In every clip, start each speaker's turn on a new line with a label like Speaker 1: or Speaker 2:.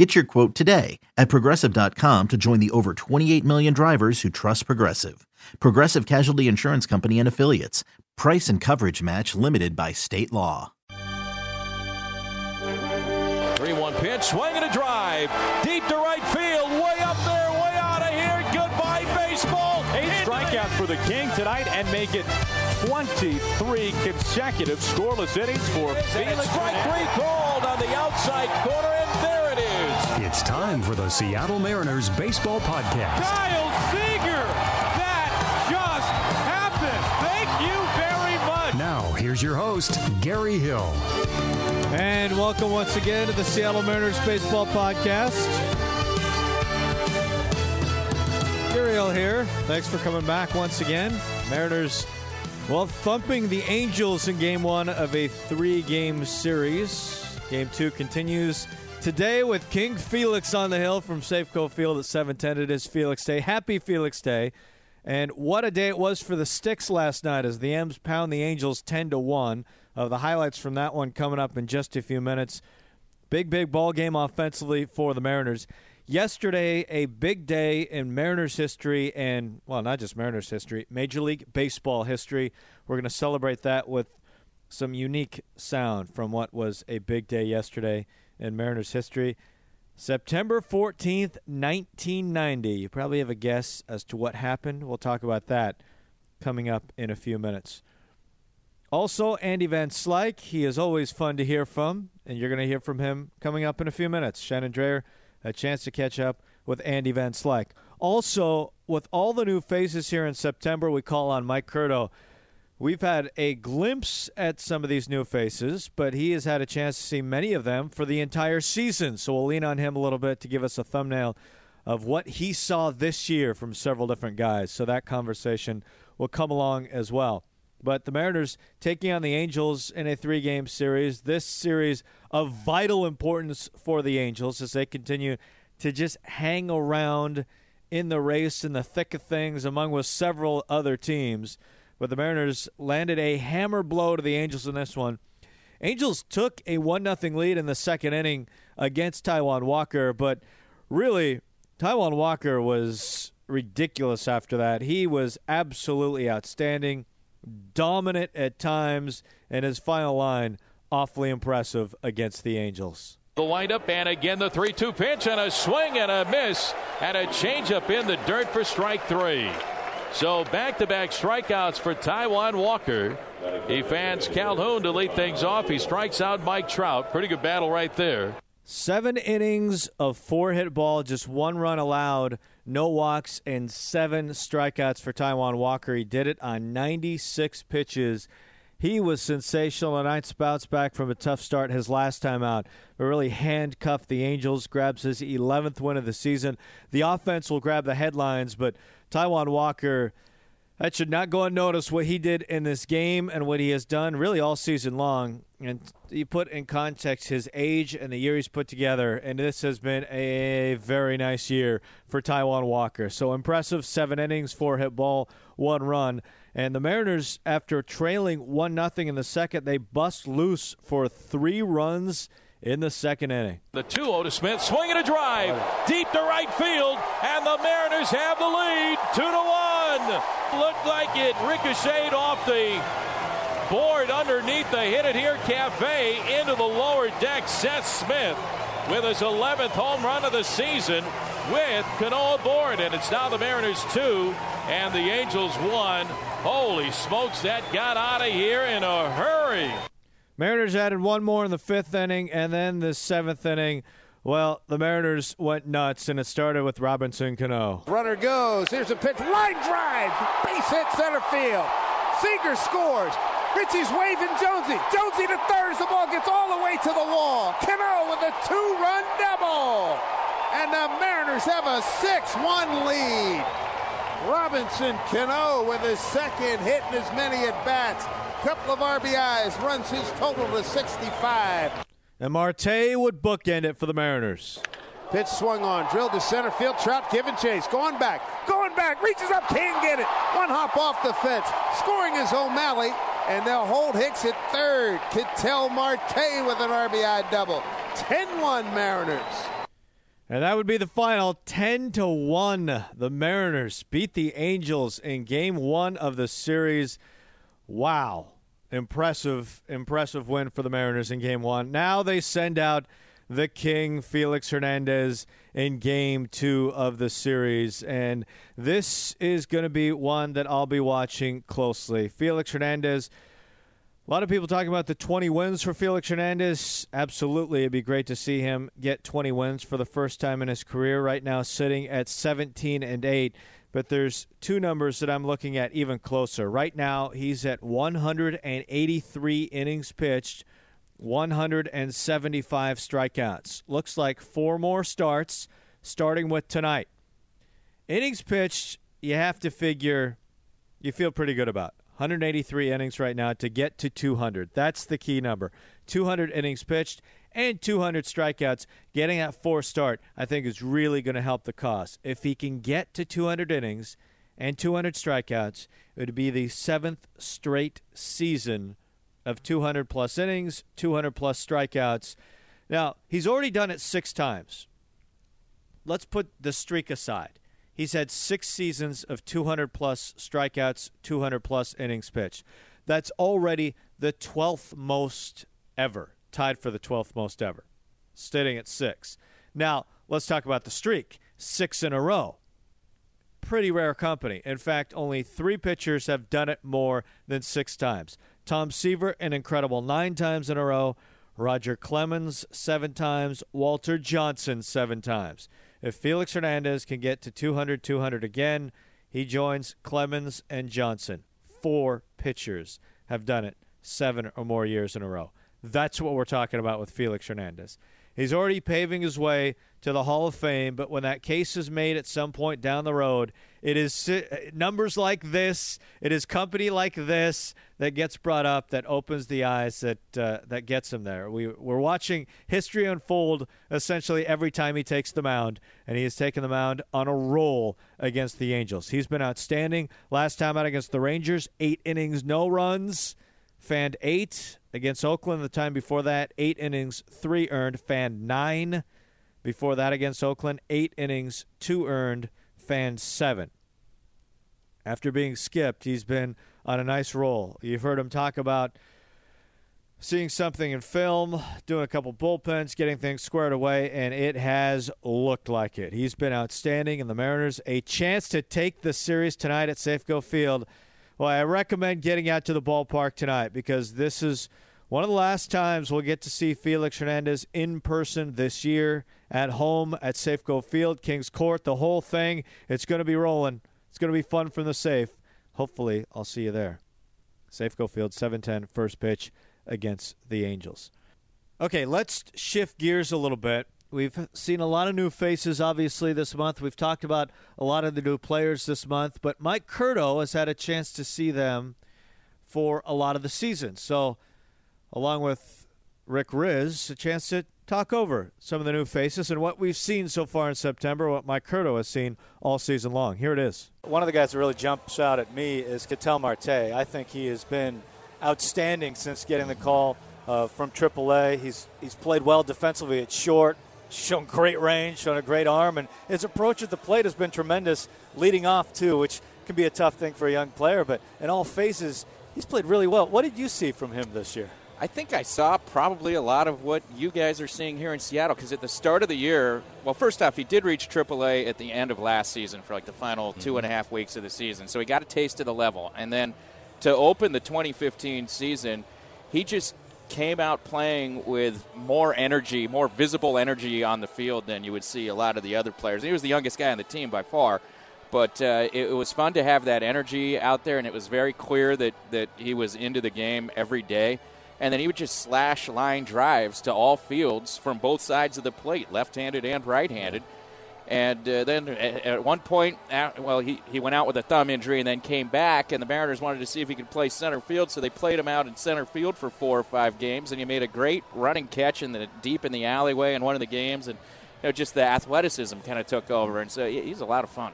Speaker 1: Get your quote today at progressive.com to join the over 28 million drivers who trust Progressive. Progressive Casualty Insurance Company and Affiliates. Price and coverage match limited by state law.
Speaker 2: 3 1 pitch, swing and a drive. Deep to right field, way up there, way out of here. Goodbye, baseball.
Speaker 3: Eight strikeouts for the King tonight and make it 23 consecutive scoreless innings for Felix.
Speaker 2: Strike three called on the outside corner, and there it is.
Speaker 4: It's time for the Seattle Mariners Baseball Podcast.
Speaker 3: Kyle Seager! That just happened! Thank you very much!
Speaker 4: Now, here's your host, Gary Hill.
Speaker 5: And welcome once again to the Seattle Mariners Baseball Podcast. Gary Hill here. Thanks for coming back once again. Mariners, well, thumping the Angels in game one of a three game series. Game two continues today with King Felix on the hill from Safeco Field at 710. It is Felix Day. Happy Felix Day. And what a day it was for the Sticks last night as the M's pound the Angels 10 to 1. Uh, the highlights from that one coming up in just a few minutes. Big, big ball game offensively for the Mariners. Yesterday, a big day in Mariners history and, well, not just Mariners history, Major League Baseball history. We're going to celebrate that with some unique sound from what was a big day yesterday in Mariners history. September 14th, 1990. You probably have a guess as to what happened. We'll talk about that coming up in a few minutes. Also, Andy Van Slyke. He is always fun to hear from, and you're going to hear from him coming up in a few minutes. Shannon Drayer, a chance to catch up with Andy Van Slyke. Also, with all the new faces here in September, we call on Mike Curto. We've had a glimpse at some of these new faces, but he has had a chance to see many of them for the entire season. So we'll lean on him a little bit to give us a thumbnail of what he saw this year from several different guys. So that conversation will come along as well. But the Mariners taking on the Angels in a three game series. This series of vital importance for the Angels as they continue to just hang around in the race in the thick of things among with several other teams. But the Mariners landed a hammer blow to the Angels in this one. Angels took a 1 0 lead in the second inning against Taijuan Walker, but really, Taijuan Walker was ridiculous after that. He was absolutely outstanding dominant at times, and his final line awfully impressive against the Angels.
Speaker 2: The windup, and again the 3 2 pitch, and a swing and a miss, and a changeup in the dirt for strike three. So back to back strikeouts for Taijuan Walker. He fans Calhoun to lead things off. He strikes out Mike Trout. Pretty good battle right there.
Speaker 5: Seven innings of four hit ball, just one run allowed, no walks, and seven strikeouts for Taijuan Walker. He did it on 96 pitches. He was sensational tonight. Spouts back from a tough start his last time out, but really handcuffed the Angels, grabs his 11th win of the season. The offense will grab the headlines, but Taijuan Walker. That should not go unnoticed what he did in this game and what he has done really all season long. And you put in context his age and the year he's put together, and this has been a very nice year for Taijuan Walker. So impressive seven innings, four hit ball, one run. And the Mariners, after trailing 1 nothing in the second, they bust loose for three runs in the second inning.
Speaker 2: The 2 0 to Smith, swing a drive, deep to right field, and the Mariners have the lead, 2 to 1. Looked like it ricocheted off the board underneath the Hit It Here Cafe into the lower deck. Seth Smith with his 11th home run of the season with Cano aboard, and it's now the Mariners 2 and the Angels 1. Holy smokes, that got out of here in a hurry.
Speaker 5: Mariners added one more in the fifth inning, and then the seventh inning. Well, the Mariners went nuts, and it started with Robinson Cano.
Speaker 6: Runner goes. Here's a pitch. Line drive. Base hit center field. Seager scores. Richie's waving Jonesy. Jonesy to third. The ball gets all the way to the wall. Cano with a two-run double. And the Mariners have a 6-1 lead. Robinson Cano with his second hit and as many at bats. Couple of RBIs runs his total to 65.
Speaker 5: And Marte would bookend it for the Mariners.
Speaker 6: Pitch swung on, drilled to center field. Trout giving chase, going back, going back, reaches up, can't get it. One hop off the fence. Scoring is O'Malley, and they'll hold Hicks at third. Ketel Marte with an RBI double. 10-1 Mariners.
Speaker 5: And that would be the final 10 to 1. The Mariners beat the Angels in game 1 of the series. Wow. Impressive impressive win for the Mariners in game 1. Now they send out the King, Felix Hernandez, in game 2 of the series and this is going to be one that I'll be watching closely. Felix Hernandez a lot of people talking about the 20 wins for Felix Hernandez. Absolutely, it'd be great to see him get 20 wins for the first time in his career. Right now, sitting at 17 and 8. But there's two numbers that I'm looking at even closer. Right now, he's at 183 innings pitched, 175 strikeouts. Looks like four more starts, starting with tonight. Innings pitched, you have to figure you feel pretty good about. 183 innings right now to get to 200. That's the key number. 200 innings pitched and 200 strikeouts. Getting that four start, I think, is really going to help the cause. If he can get to 200 innings and 200 strikeouts, it would be the seventh straight season of 200 plus innings, 200 plus strikeouts. Now, he's already done it six times. Let's put the streak aside. He's had six seasons of 200 plus strikeouts, 200 plus innings pitched. That's already the 12th most ever, tied for the 12th most ever, sitting at six. Now, let's talk about the streak six in a row. Pretty rare company. In fact, only three pitchers have done it more than six times. Tom Seaver, an incredible nine times in a row. Roger Clemens, seven times. Walter Johnson, seven times. If Felix Hernandez can get to 200 200 again, he joins Clemens and Johnson. Four pitchers have done it seven or more years in a row. That's what we're talking about with Felix Hernandez. He's already paving his way to the Hall of Fame, but when that case is made at some point down the road, it is numbers like this, it is company like this that gets brought up that opens the eyes that uh, that gets him there. We we're watching history unfold essentially every time he takes the mound, and he has taken the mound on a roll against the Angels. He's been outstanding. Last time out against the Rangers, eight innings, no runs, fanned eight against Oakland. The time before that, eight innings, three earned, fanned nine. Before that against Oakland, eight innings, two earned, fanned seven. After being skipped, he's been on a nice roll. You've heard him talk about seeing something in film, doing a couple bullpens, getting things squared away, and it has looked like it. He's been outstanding, and the Mariners a chance to take the series tonight at Safeco Field. Well, I recommend getting out to the ballpark tonight because this is one of the last times we'll get to see Felix Hernandez in person this year at home at Safeco Field, Kings Court, the whole thing. It's going to be rolling. It's going to be fun from the safe. Hopefully, I'll see you there. Safeco Field, 710, first pitch against the Angels. Okay, let's shift gears a little bit. We've seen a lot of new faces, obviously, this month. We've talked about a lot of the new players this month, but Mike Curto has had a chance to see them for a lot of the season. So, along with Rick Rizzs, a chance to talk over some of the new faces and what we've seen so far in September, what Mike Curto has seen all season long. Here it is.
Speaker 7: One of the guys that really jumps out at me is Ketel Marte. I think he has been outstanding since getting the call uh, from AAA. He's he's played well defensively at short, shown great range, shown a great arm, and his approach at the plate has been tremendous, leading off too, which can be a tough thing for a young player. But in all phases, he's played really well. What did you see from him this year?
Speaker 8: I think I saw probably a lot of what you guys are seeing here in Seattle because at the start of the year, well, first off, he did reach AAA at the end of last season for like the final mm-hmm. two and a half weeks of the season. So he got a taste of the level. And then to open the 2015 season, he just came out playing with more energy, more visible energy on the field than you would see a lot of the other players. He was the youngest guy on the team by far, but uh, it, it, was fun to have that energy out there, and it was very clear that, that he was into the game every day. And then he would just slash line drives to all fields from both sides of the plate, left handed and right handed. And uh, then at, at one point, uh, well, he, he went out with a thumb injury and then came back, and the Mariners wanted to see if he could play center field, so they played him out in center field for four or five games, and he made a great running catch in the deep in the alleyway in one of the games, and you know, just the athleticism kind of took over, and so he's a lot of fun.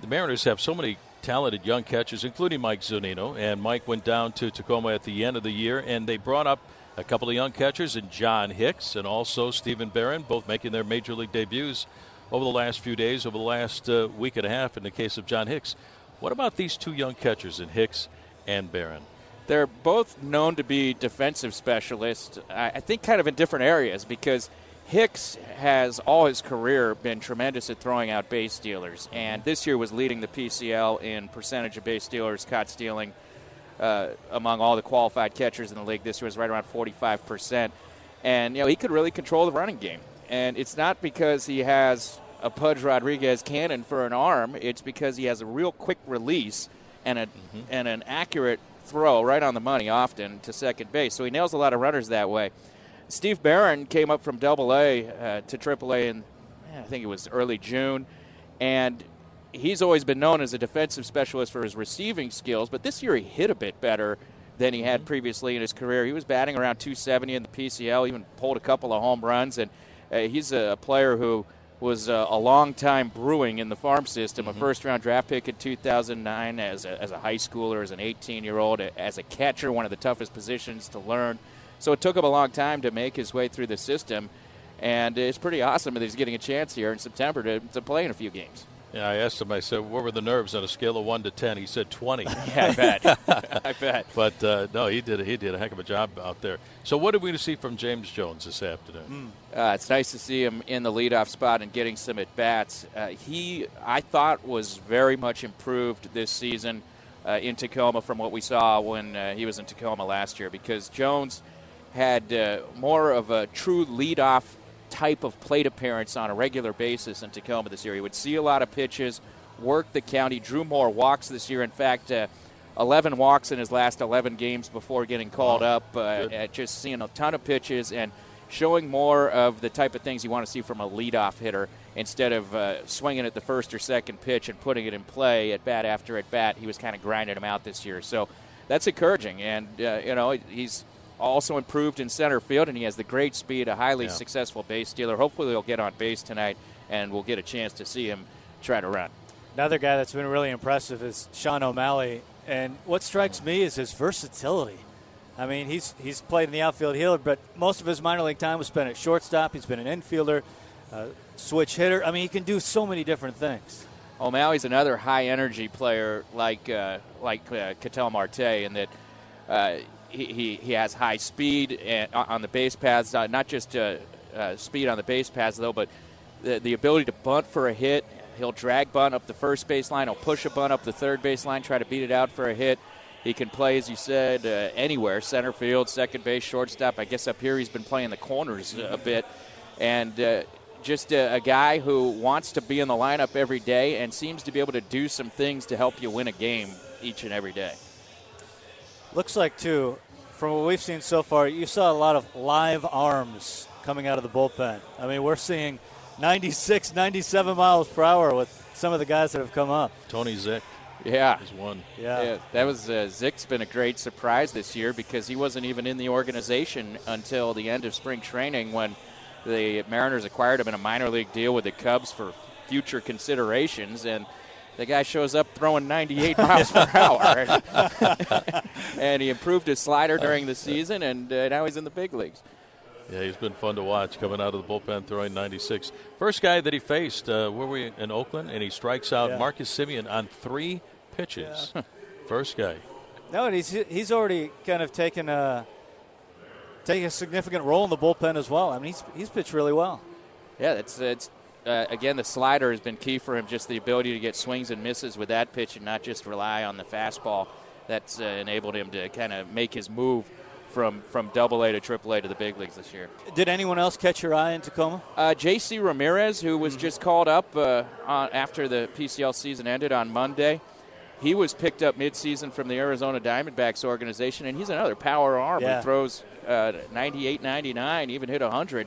Speaker 2: The Mariners have so many talented young catchers, including Mike Zunino, and Mike went down to Tacoma at the end of the year, and they brought up a couple of young catchers, and John Hicks and also Steven Baron, both making their major league debuts over the last few days, over the last uh, week and a half in the case of John Hicks. What about these two young catchers in Hicks and Baron?
Speaker 8: They're both known to be defensive specialists, I think kind of in different areas because Hicks has all his career been tremendous at throwing out base stealers, and this year was leading the PCL in percentage of base stealers caught stealing uh, among all the qualified catchers in the league. This year was right around 45%. And, you know, he could really control the running game. And it's not because he has a Pudge Rodriguez cannon for an arm. It's because he has a real quick release and a mm-hmm. and an accurate throw right on the money often to second base. So he nails a lot of runners that way. Steve Baron came up from Double A uh, to Triple A in I think it was early June, and he's always been known as a defensive specialist for his receiving skills. But this year he hit a bit better than he had mm-hmm. previously in his career. He was batting around 270 in the PCL, even pulled a couple of home runs, and he's a player who was uh, a long time brewing in the farm system. Mm-hmm. A first round draft pick in 2009 as a, as a high schooler, as an 18 year old, as a catcher, one of the toughest positions to learn. So it took him a long time to make his way through the system. And it's pretty awesome that he's getting a chance here in September to, to play in a few games.
Speaker 2: Yeah, I asked him. I said, "What were the nerves on a scale of one to 10? He said twenty.
Speaker 8: yeah, I bet. I bet.
Speaker 2: But uh, no, he did. He did a heck of a job out there. So, what did we see from James Jones this afternoon?
Speaker 8: Mm. Uh, it's nice to see him in the leadoff spot and getting some at bats. Uh, he, I thought, was very much improved this season uh, in Tacoma from what we saw when uh, he was in Tacoma last year. Because Jones had uh, more of a true leadoff type of plate appearance on a regular basis in Tacoma this year. He would see a lot of pitches, work the count. He drew more walks this year. In fact, uh, 11 walks in his last 11 games before getting called up. Uh, just seeing a ton of pitches and showing more of the type of things you want to see from a leadoff hitter instead of uh, swinging at the first or second pitch and putting it in play at bat after at bat. He was kind of grinding them out this year. So that's encouraging. And, uh, you know, he's also improved in center field, and he has the great speed, a highly yeah. successful base stealer. Hopefully, he'll get on base tonight, and we'll get a chance to see him try to run.
Speaker 7: Another guy that's been really impressive is Shawn O'Malley, and what strikes me is his versatility. I mean, he's he's played in the outfield here, but most of his minor league time was spent at shortstop. He's been an infielder, uh, switch hitter. I mean, he can do so many different things.
Speaker 8: O'Malley's another high energy player like uh, like uh, Ketel Marte, in that uh, he, he, has high speed and, uh, on the base paths, not just uh, uh, speed on the base paths, though, but the, the ability to bunt for a hit. He'll drag bunt up the first base line. He'll push a bunt up the third base line, try to beat it out for a hit. He can play, as you said, uh, anywhere center field, second base, shortstop. I guess up here he's been playing the corners a bit. And uh, just a, a, guy who wants to be in the lineup every day and seems to be able to do some things to help you win a game each and every day.
Speaker 7: Looks like, too, from what we've seen so far, you saw a lot of live arms coming out of the bullpen. I mean, we're seeing 96, 97 miles per hour with some of the guys that have come up.
Speaker 2: Tony Zych.
Speaker 8: Yeah.
Speaker 2: Is one.
Speaker 8: Yeah. yeah. That was, uh, Zych's been a great surprise this year because he wasn't even in the organization until the end of spring training when the Mariners acquired him in a minor league deal with the Cubs for future considerations. And the guy shows up throwing 98 miles per hour. and he improved his slider during the season, and uh, now he's in the big leagues.
Speaker 2: Yeah, he's been fun to watch coming out of the bullpen throwing 96. First guy that he faced, uh, were we in Oakland? And he strikes out yeah. Marcus Semien on three pitches. Yeah. First guy.
Speaker 7: No, and he's, he's already kind of taken a, taken a significant role in the bullpen as well. I mean, he's, he's pitched really well.
Speaker 8: Yeah, it's, it's uh, again, the slider has been key for him, just the ability to get swings and misses with that pitch and not just rely on the fastball. That's uh, enabled him to kind of make his move from from Double A to Triple A to the big leagues this year.
Speaker 7: Did anyone else catch your eye in Tacoma?
Speaker 8: Uh, J.C. Ramirez, who was just called up uh, on, after the PCL season ended on Monday. He was picked up midseason from the Arizona Diamondbacks organization, and he's another power arm
Speaker 7: yeah.
Speaker 8: who throws uh, 98, 99, even hit 100.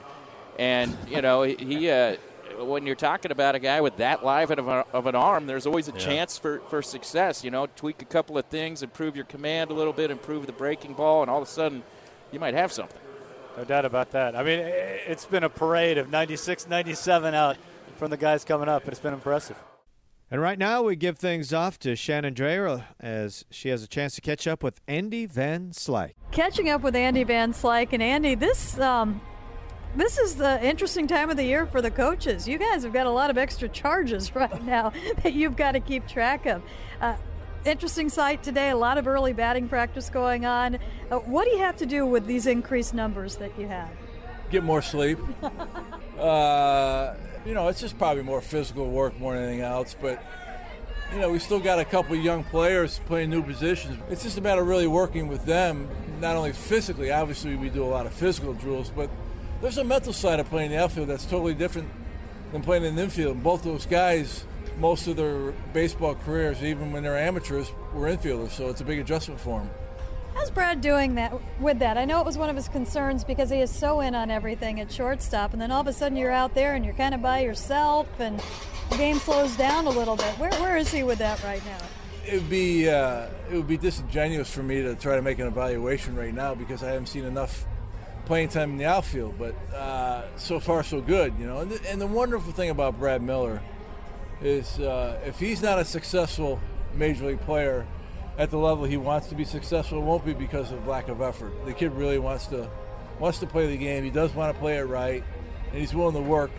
Speaker 8: And, you know, he uh, when you're talking about a guy with that live of, a, of an arm, there's always a yeah. chance for, for success. You know, tweak a couple of things, improve your command a little bit, improve the breaking ball, and all of a sudden you might have something.
Speaker 7: No doubt about that. I mean, it's been a parade of 96, 97 out from the guys coming up, and it's been impressive.
Speaker 5: And right now, we give things off to Shannon Drayer as she has a chance to catch up with Andy Van Slyke.
Speaker 9: Catching up with Andy Van Slyke. And Andy, this um, this is the interesting time of the year for the coaches. You guys have got a lot of extra charges right now that you've got to keep track of. Uh, interesting sight today, a lot of early batting practice going on. Uh, what do you have to do with these increased numbers that you have?
Speaker 10: Get more sleep. uh, you know, it's just probably more physical work more than anything else. But you know, we still got a couple young players playing new positions. It's just a matter of really working with them, not only physically. Obviously, we do a lot of physical drills, but there's a mental side of playing the outfield that's totally different than playing in the infield. Both those guys, most of their baseball careers, even when they're amateurs, were infielders. So it's a big adjustment for them.
Speaker 9: How's Brad doing that with that? I know it was one of his concerns because he is so in on everything at shortstop, and then all of a sudden you're out there and you're kind of by yourself, and the game slows down a little bit. Where where is he with that right now?
Speaker 10: It would be uh, it would be disingenuous for me to try to make an evaluation right now because I haven't seen enough playing time in the outfield. But uh, so far so good, you know. And the, and the wonderful thing about Brad Miller is uh, if he's not a successful major league player at the level he wants to be successful. It won't be because of lack of effort. The kid really wants to wants to play the game. He does want to play it right, and he's willing to work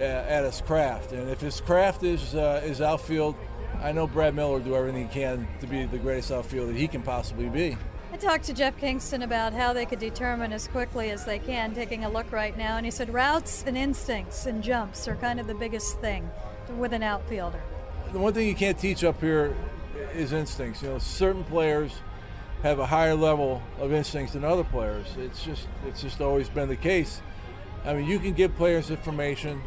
Speaker 10: uh, at his craft. And if his craft is uh, is outfield, I know Brad Miller will do everything he can to be the greatest outfielder he can possibly be.
Speaker 9: Talked to Jeff Kingston about how they could determine as quickly as they can, taking a look right now, and he said routes and instincts and jumps are kind of the biggest thing with an outfielder.
Speaker 10: The one thing you can't teach up here is instincts. You know, certain players have a higher level of instincts than other players. It's just it's just always been the case. I mean, you can give players information,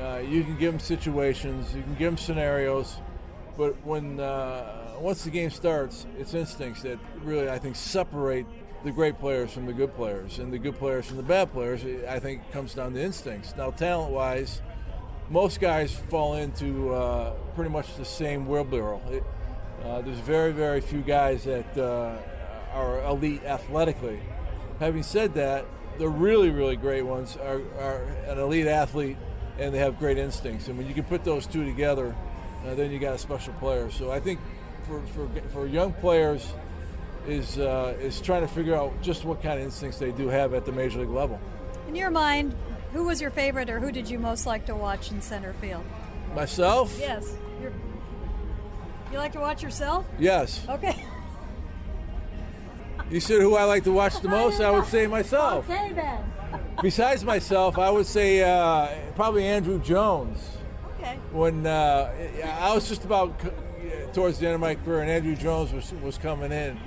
Speaker 10: uh, you can give them situations, you can give them scenarios, but when uh, once the game starts, it's instincts that really I think separate the great players from the good players, and the good players from the bad players. I think comes down to instincts. Now, talent-wise, most guys fall into uh, pretty much the same wheelbarrow. It, uh, there's very, very few guys that uh, are elite athletically. Having said that, the really, really great ones are, are, an elite athlete and they have great instincts. And when you can put those two together, uh, then you got a special player. So I think for, for, for young players is, uh, is trying to figure out just what kind of instincts they do have at the major league level.
Speaker 9: In your mind, who was your favorite or who did you most like to watch in center field?
Speaker 10: Myself?
Speaker 9: Yes. You like to watch yourself?
Speaker 10: Yes.
Speaker 9: Okay.
Speaker 10: You said who I like to watch the most? I would say myself.
Speaker 9: Okay then.
Speaker 10: Besides myself, I would say uh, probably Andruw Jones.
Speaker 9: Okay.
Speaker 10: When uh, I was just about towards the end of my career, and Andruw Jones was was coming in,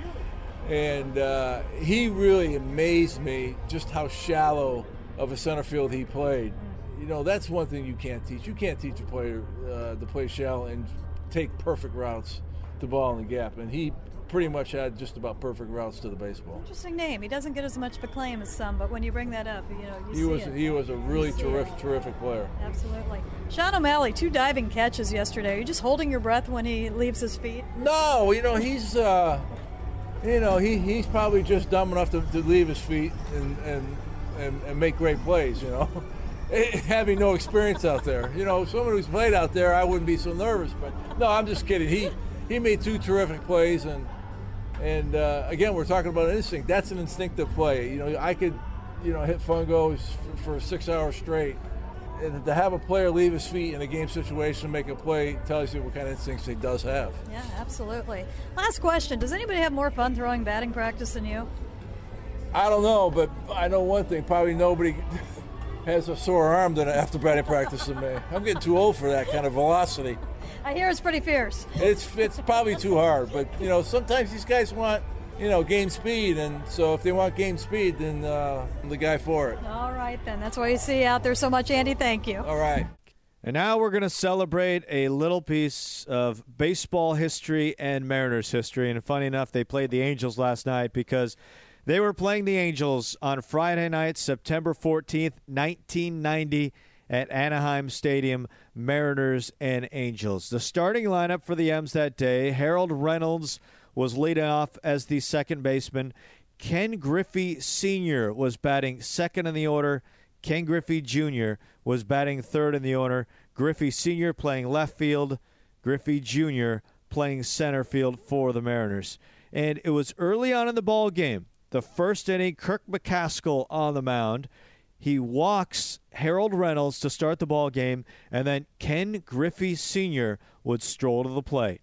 Speaker 10: and uh, he really amazed me just how shallow of a center field he played. You know, that's one thing you can't teach. You can't teach a player uh, to play shallow and take perfect routes to ball in the gap, and he pretty much had just about perfect routes to the baseball.
Speaker 9: Interesting name. He doesn't get as much acclaim as some, but when you bring that up, you know, you
Speaker 10: he
Speaker 9: see
Speaker 10: was
Speaker 9: it.
Speaker 10: he was a really terrific,
Speaker 9: it.
Speaker 10: terrific player.
Speaker 9: Absolutely. Shawn O'Malley, two diving catches yesterday. Are you just holding your breath when he leaves his feet?
Speaker 10: No, you know he's. Uh, you know, he, he's probably just dumb enough to, to leave his feet and, and, and, and make great plays, you know. having no experience out there. You know, someone who's played out there, I wouldn't be so nervous. But no, I'm just kidding. He he made two terrific plays, and and uh, again, we're talking about an instinct. That's an instinctive play. You know, I could, you know, hit fungos for, for six hours straight. And to have a player leave his feet in a game situation and make a play tells you what kind of instincts he does have.
Speaker 9: Yeah, absolutely. Last question: Does anybody have more fun throwing batting practice than you?
Speaker 10: I don't know, but I know one thing: probably nobody has a sore arm than after batting practice than me. I'm getting too old for that kind of velocity.
Speaker 9: I hear it's pretty fierce.
Speaker 10: It's it's probably too hard, but you know sometimes these guys want you know game speed, and so if they want game speed, then uh, I'm the guy for it.
Speaker 9: All right, then that's why you see out there so much, Andy. Thank you.
Speaker 10: All right.
Speaker 5: And now we're going to celebrate a little piece of baseball history and Mariners history. And funny enough, they played the Angels last night because they were playing the Angels on Friday night, September 14th, 1990, at Anaheim Stadium, Mariners and Angels. The starting lineup for the M's that day Harold Reynolds was leading off as the second baseman. Ken Griffey Sr. was batting second in the order. Ken Griffey Jr. was batting third in the order. Griffey Sr. playing left field. Griffey Jr. playing center field for the Mariners. And it was early on in the ball game. The first inning, Kirk McCaskill on the mound. He walks Harold Reynolds to start the ball game, and then Ken Griffey Sr. would stroll to the plate.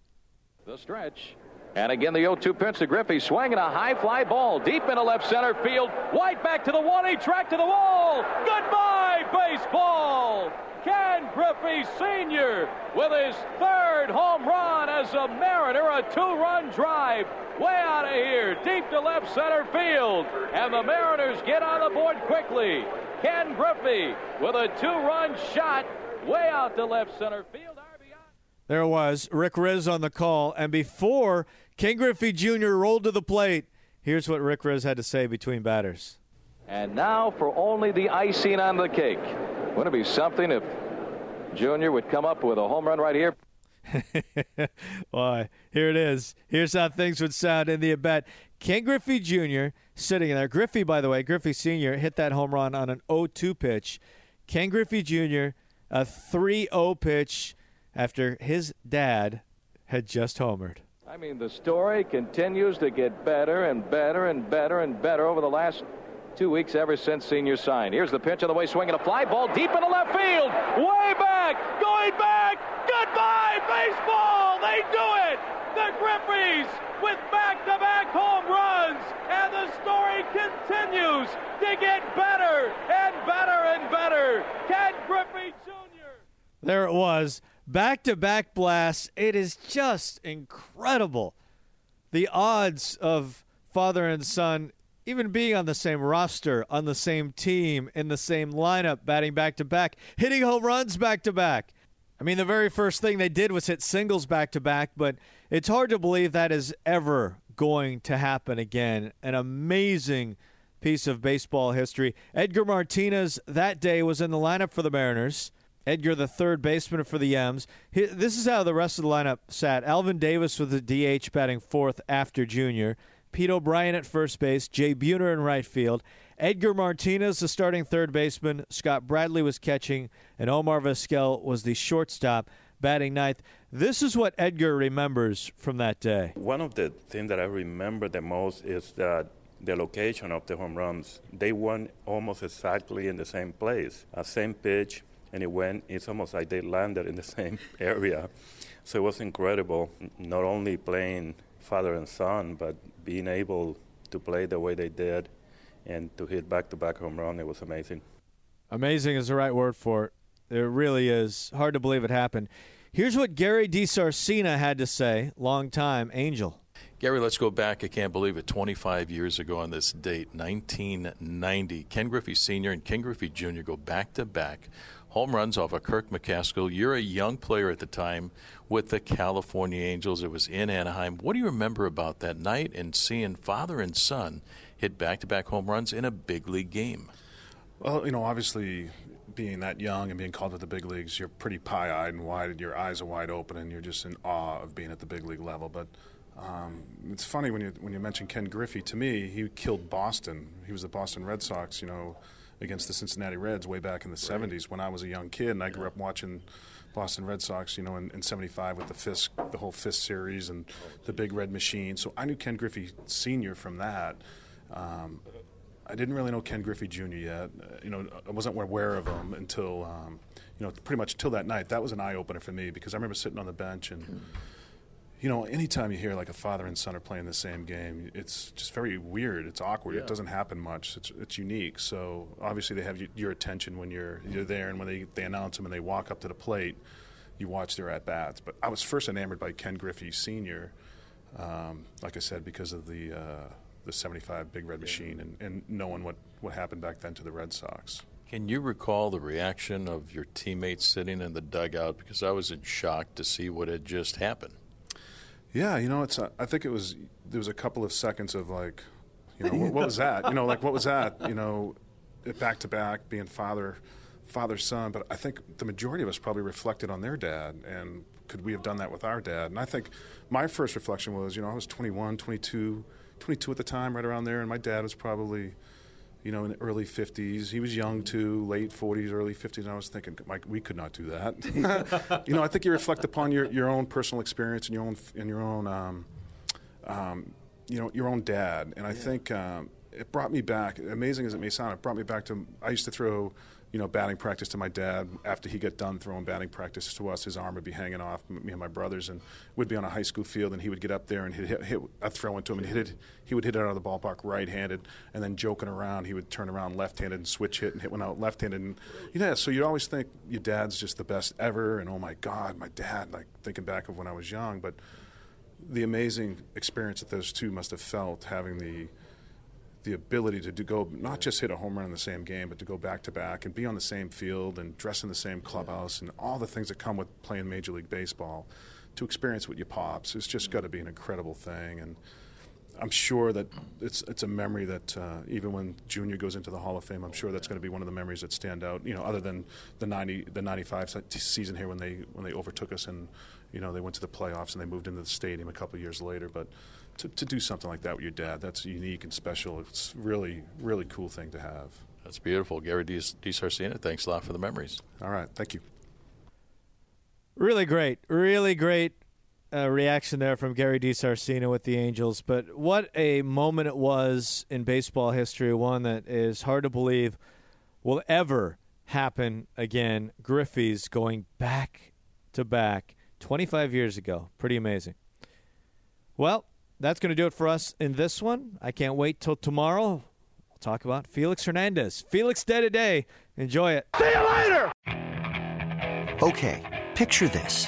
Speaker 11: The stretch. And again, the 0 2 pitch to Griffey, swinging a high fly ball deep into left center field. White back to the one, he tracked to the wall. Goodbye, baseball. Ken Griffey Sr. with his third home run as a Mariner, a two run drive. Way out of here, deep to left center field. And the Mariners get on the board quickly. Ken Griffey with a two run shot way out to left center field.
Speaker 5: There was Rick Rizzs on the call, and before Ken Griffey Jr. rolled to the plate, here's what Rick Rizzs had to say between batters.
Speaker 11: And now for only the icing on the cake. Wouldn't it be something if Junior would come up with a home run right here?
Speaker 5: Why, here it is. Here's how things would sound in the at bat. Ken Griffey Jr. sitting in there. Griffey, by the way, Griffey Sr. hit that home run on an 0 2 pitch. Ken Griffey Jr., a 3 0 pitch after his dad had just homered.
Speaker 11: I mean, the story continues to get better and better and better and better over the last two weeks ever since senior signed. Here's the pitch on the way, swinging a fly ball deep into left field, way back, going back. Goodbye, baseball. They do it. The Griffeys with back-to-back home runs, and the to get better and better and better. Ken Griffey Jr.
Speaker 5: There it was back to back blasts. It is just incredible. The odds of father and son even being on the same roster, on the same team, in the same lineup, batting back to back, hitting home runs back to back. I mean, the very first thing they did was hit singles back to back, but it's hard to believe that is ever going to happen again. An amazing piece of baseball history. Edgar Martinez that day was in the lineup for the Mariners. Edgar, the third baseman for the M's. This is how the rest of the lineup sat. Alvin Davis with the DH batting fourth after Junior. Pete O'Brien at first base. Jay Buhner in right field. Edgar Martinez, the starting third baseman. Scott Bradley was catching. And Omar Vizquel was the shortstop batting ninth. This is what Edgar remembers from that day.
Speaker 12: One of the things that I remember the most is that the location of the home runs. They went almost exactly in the same place, a same pitch, and it went. It's almost like they landed in the same area. So it was incredible. Not only playing father and son, but being able to play the way they did, and to hit back-to-back home run. It was amazing.
Speaker 5: Amazing is the right word for it. It really is hard to believe it happened. Here's what Gary DiSarcina had to say, long-time Angel.
Speaker 13: Gary, let's go back. I can't believe it. 25 years ago on this date, 1990, Ken Griffey Sr. and Ken Griffey Jr. go back to back home runs off of Kirk McCaskill. You're a young player at the time with the California Angels. It was in Anaheim. What do you remember about that night and seeing father and son hit back to back home runs in a big league game?
Speaker 14: Well, you know, obviously being that young and being called to the big leagues, you're pretty pie eyed and wide, your eyes are wide open, and you're just in awe of being at the big league level. But um, it's funny when you when you mention Ken Griffey. To me, he killed Boston. He was the Boston Red Sox. You know, against the Cincinnati Reds way back in the right. 70s when I was a young kid, and I grew up watching Boston Red Sox, you know, in, in 75 with the Fisk, the whole Fisk series and the Big Red Machine. So I knew Ken Griffey Sr. from that. Um, I didn't really know Ken Griffey Jr. yet. Uh, you know, I wasn't aware of him until, um, you know, pretty much till that night. That was an eye opener for me because I remember sitting on the bench and. Mm-hmm you know, anytime you hear like a father and son are playing the same game, it's just very weird. It's awkward. Yeah. It doesn't happen much. It's, it's unique. So obviously they have your attention when you're you're there, and when they, they announce them and they walk up to the plate, you watch their at bats. But I was first enamored by Ken Griffey Sr. Um, like I said, because of the uh, the '75 Big Red Machine and, and knowing what what happened back then to the Red Sox.
Speaker 13: Can you recall the reaction of your teammates sitting in the dugout? Because I was in shock to see what had just happened.
Speaker 14: Yeah, you know, it's. Uh, I think it was there was a couple of seconds of like, you know, what, what was that? You know, like what was that? You know, back to back, being father, father son, but I think the majority of us probably reflected on their dad and could we have done that with our dad? And I think my first reflection was, you know, I was 21, 22, 22 at the time, right around there, and my dad was probably, you know, in the early 50s. He was young too, late 40s, early 50s. And I was thinking, Mike, we could not do that. you know, I think you reflect upon your, your own personal experience and your own and your own, um, um, you know, your own dad. And I yeah. think um, it brought me back. Amazing as it may sound, it brought me back to. I used to throw you know, batting practice to my dad. After he got done throwing batting practice to us, his arm would be hanging off me and my brothers, and we'd be on a high school field, and he would get up there and hit, hit, hit I'd throw into him, and hit it. He would hit it out of the ballpark right-handed, and then joking around, he would turn around left-handed and switch hit and hit one out left-handed. And yeah, so you always think your dad's just the best ever, and oh my God, my dad. Like thinking back of when I was young, but the amazing experience that those two must have felt having the the ability to, to go not just hit a home run in the same game, but to go back to back and be on the same field and dress in the same clubhouse and all the things that come with playing Major League Baseball, to experience with your pops, it's just got to be an incredible thing. And I'm sure that it's it's a memory that uh, even when Junior goes into the Hall of Fame, I'm sure that's going to be one of the memories that stand out. You know, other than the '90 the '95 season here when they when they overtook us and you know they went to the playoffs and they moved into the stadium a couple years later, but to, to do something like that with your dad, that's unique and special. It's really, really cool thing to have.
Speaker 13: That's beautiful. Gary DiSarcina, thanks a lot for the memories.
Speaker 14: All right. Thank you.
Speaker 5: Really great. Really great uh, reaction there from Gary DiSarcina with the Angels. But what a moment it was in baseball history, one that is hard to believe will ever happen again. Griffey's going back to back 25 years ago. Pretty amazing. Well, that's going to do it for us in this one. I can't wait till tomorrow. We'll talk about Felix Hernandez. Felix Day to day. Enjoy it.
Speaker 15: See you later.
Speaker 16: Okay, picture this.